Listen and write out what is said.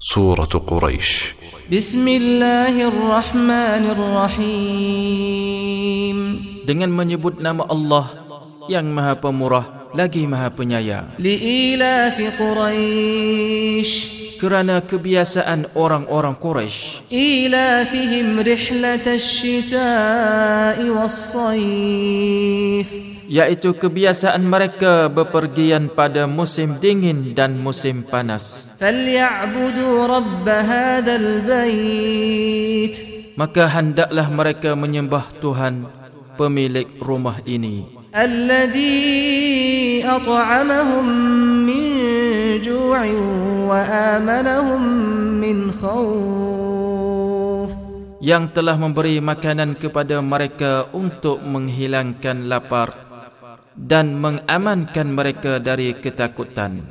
سورة قريش بسم الله الرحمن الرحيم dengan menyebut nama Allah yang Maha Pemurah lagi Maha Penyayang لإيلاف قريش kerana kebiasaan orang-orang Quraisy. Ila fihim rihlatasy-syita'i was-sayf. Yaitu kebiasaan mereka bepergian pada musim dingin dan musim panas. Falyabudu rabb hadzal bait. Maka hendaklah mereka menyembah Tuhan pemilik rumah ini. Alladhi at'amahum min وآمنهم من خوف yang telah memberi makanan kepada mereka untuk menghilangkan lapar dan mengamankan mereka dari ketakutan